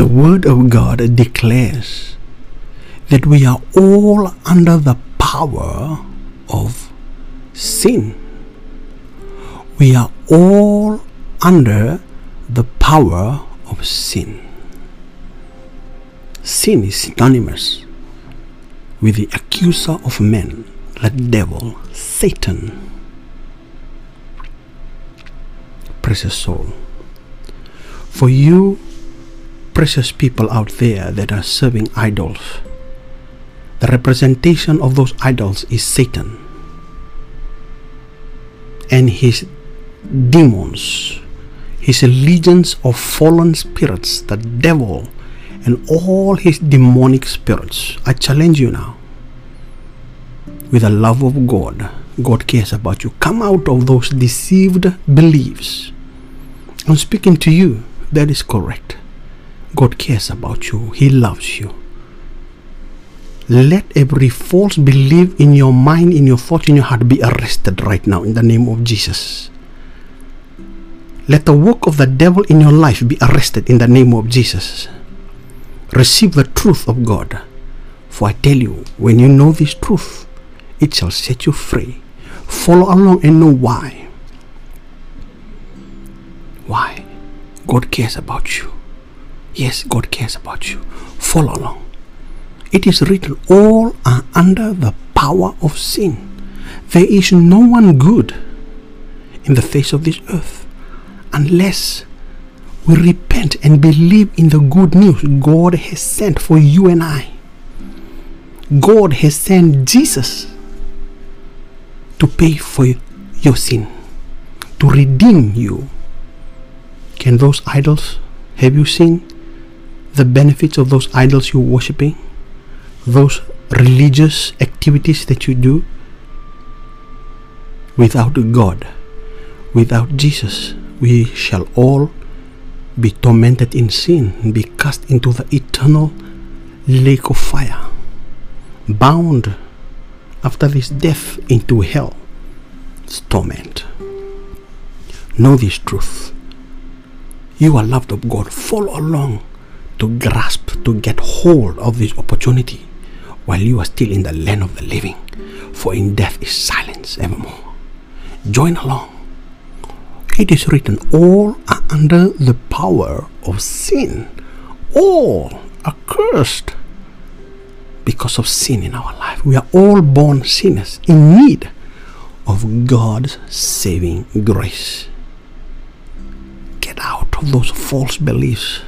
The Word of God declares that we are all under the power of sin. We are all under the power of sin. Sin is synonymous with the accuser of men, the devil, Satan. Precious soul. For you, precious people out there that are serving idols, the representation of those idols is Satan and his demons, his legions of fallen spirits, the devil, and all his demonic spirits. I challenge you now. With the love of God, God cares about you. Come out of those deceived beliefs. I'm speaking to you. That is correct. God cares about you, He loves you. Let every false belief in your mind, in your thoughts, in your heart be arrested right now in the name of Jesus. Let the work of the devil in your life be arrested in the name of Jesus. Receive the truth of God. For I tell you, when you know this truth, it shall set you free. Follow along and know why. Why? God cares about you. Yes, God cares about you. Follow along. It is written, all are under the power of sin. There is no one good in the face of this earth unless we repent and believe in the good news God has sent for you and I. God has sent Jesus to pay for your sin, to redeem you. Can those idols, have you seen the benefits of those idols you're worshipping? Those religious activities that you do? Without God, without Jesus, we shall all be tormented in sin, be cast into the eternal lake of fire, bound after this death into hell. It's torment. Know this truth. You are loved of God. Follow along to grasp, to get hold of this opportunity while you are still in the land of the living. For in death is silence evermore. Join along. It is written, all are under the power of sin. All are cursed because of sin in our life. We are all born sinners in need of God's saving grace. Get out of those false beliefs.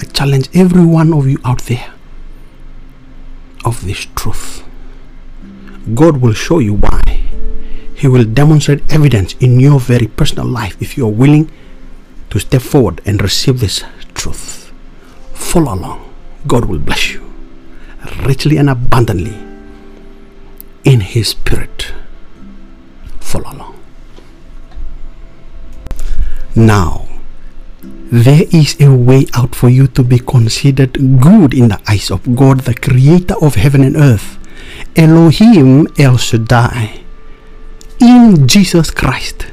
I challenge every one of you out there of this truth. God will show you why. He will demonstrate evidence in your very personal life if you are willing to step forward and receive this truth. Follow along. God will bless you richly and abundantly in His Spirit. Follow along. Now, there is a way out for you to be considered good in the eyes of God, the creator of heaven and earth, Elohim El Shaddai, in Jesus Christ.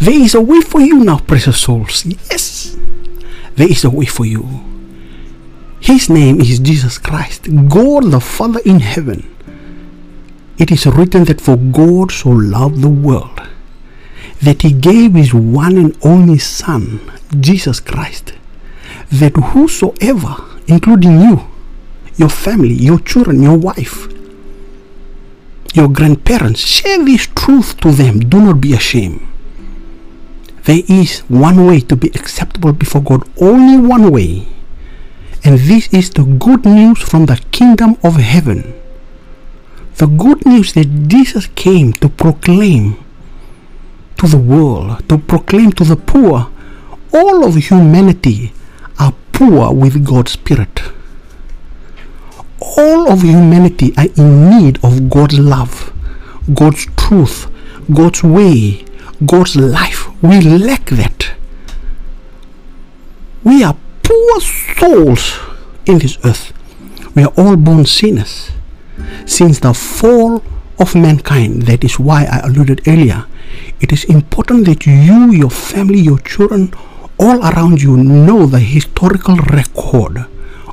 There is a way for you now, precious souls. Yes, there is a way for you. His name is Jesus Christ, God the Father in heaven. It is written that for God so loved the world that he gave his one and only Son, Jesus Christ, that whosoever, including you, your family, your children, your wife, your grandparents, share this truth to them. Do not be ashamed. There is one way to be acceptable before God, only one way. And this is the good news from the kingdom of heaven. The good news that Jesus came to proclaim to the world, to proclaim to the poor, all of humanity are poor with God's Spirit. All of humanity are in need of God's love, God's truth, God's way, God's life. We lack that. We are poor souls in this earth. We are all born sinners. Since the fall of mankind, that is why I alluded earlier, it is important that you, your family, your children, all around you know the historical record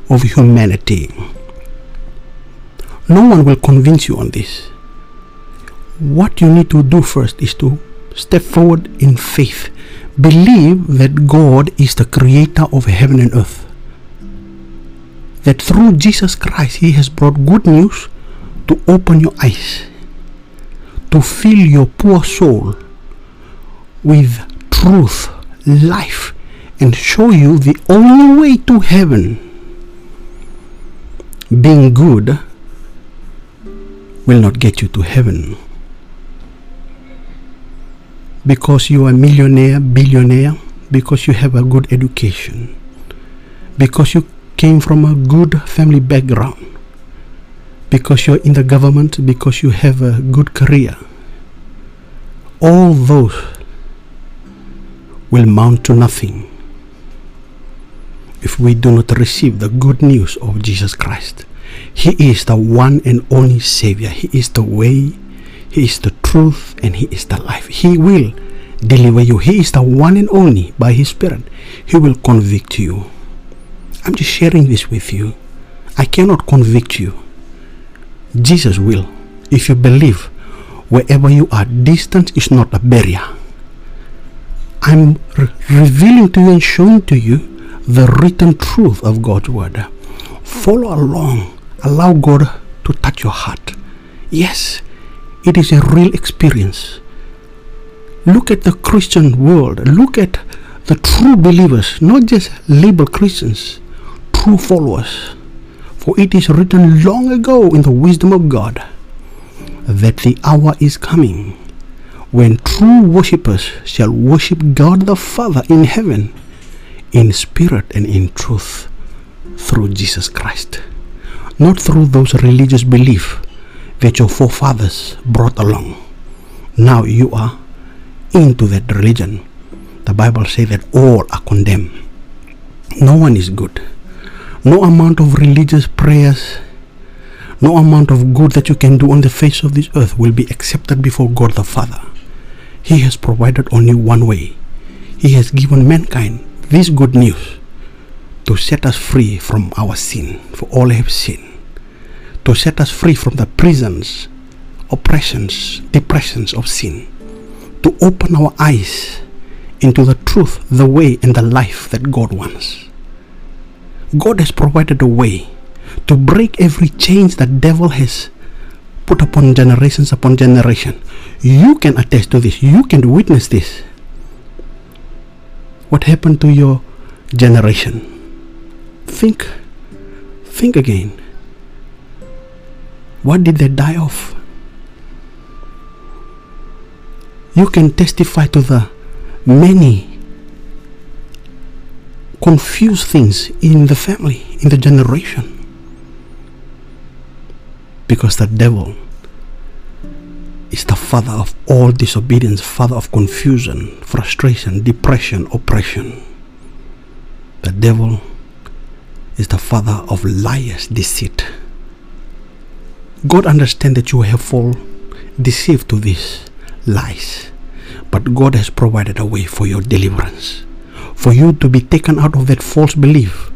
of humanity. No one will convince you on this. What you need to do first is to step forward in faith. Believe that God is the creator of heaven and earth. That through Jesus Christ, He has brought good news to open your eyes, to fill your poor soul with truth, life, and show you the only way to heaven. Being good will not get you to heaven. Because you are a millionaire, billionaire, because you have a good education, because you came from a good family background, because you're in the government, because you have a good career. All those will mount to nothing if we do not receive the good news of Jesus Christ. He is the one and only Savior. He is the way, He is the truth, and He is the life. He will deliver you. He is the one and only by His Spirit. He will convict you. I'm just sharing this with you. I cannot convict you. Jesus will. If you believe, wherever you are, distance is not a barrier. I'm re- revealing to you and showing to you the written truth of God's word. Follow along. Allow God to touch your heart. Yes, it is a real experience. Look at the Christian world. Look at the true believers, not just label Christians, true followers. For it is written long ago in the wisdom of God that the hour is coming when true worshippers shall worship God the Father in heaven in spirit and in truth through Jesus Christ, not through those religious beliefs that your forefathers brought along. Now you are into that religion. The Bible says that all are condemned. No one is good. No amount of religious prayers, no amount of good that you can do on the face of this earth will be accepted before God the Father. He has provided only one way. He has given mankind this good news to set us free from our sin, for all have sinned, to set us free from the prisons, oppressions, depressions of sin, to open our eyes into the truth, the way, and the life that God wants. God has provided a way to break every chains that devil has put upon generations upon generation. You can attest to this. You can witness this. What happened to your generation? Think, think again. What did they die of? You can testify to the many confused things in the family, in the generation. Because the devil is the father of all disobedience, father of confusion, frustration, depression, oppression. The devil is the father of liars, deceit. God understands that you have fall deceived to these lies, but God has provided a way for your deliverance, for you to be taken out of that false belief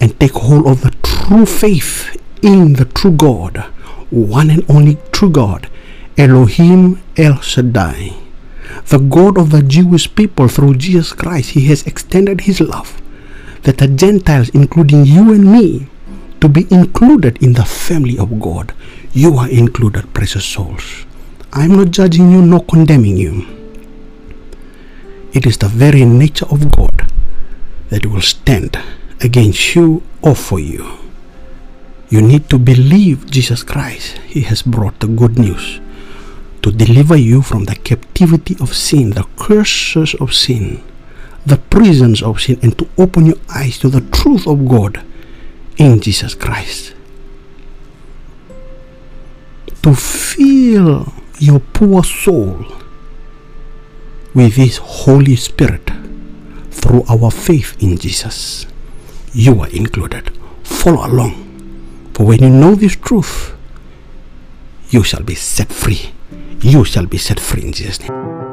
and take hold of the true faith in the true God, one and only true God, Elohim El Shaddai, the God of the Jewish people through Jesus Christ. He has extended His love that the Gentiles, including you and me, to be included in the family of God. You are included, precious souls. I'm not judging you nor condemning you. It is the very nature of God that will stand against you or for you. You need to believe Jesus Christ. He has brought the good news to deliver you from the captivity of sin, the curses of sin, the prisons of sin, and to open your eyes to the truth of God in Jesus Christ. To fill your poor soul with His Holy Spirit through our faith in Jesus. You are included. Follow along. For when you know this truth, you shall be set free. You shall be set free in Jesus' name.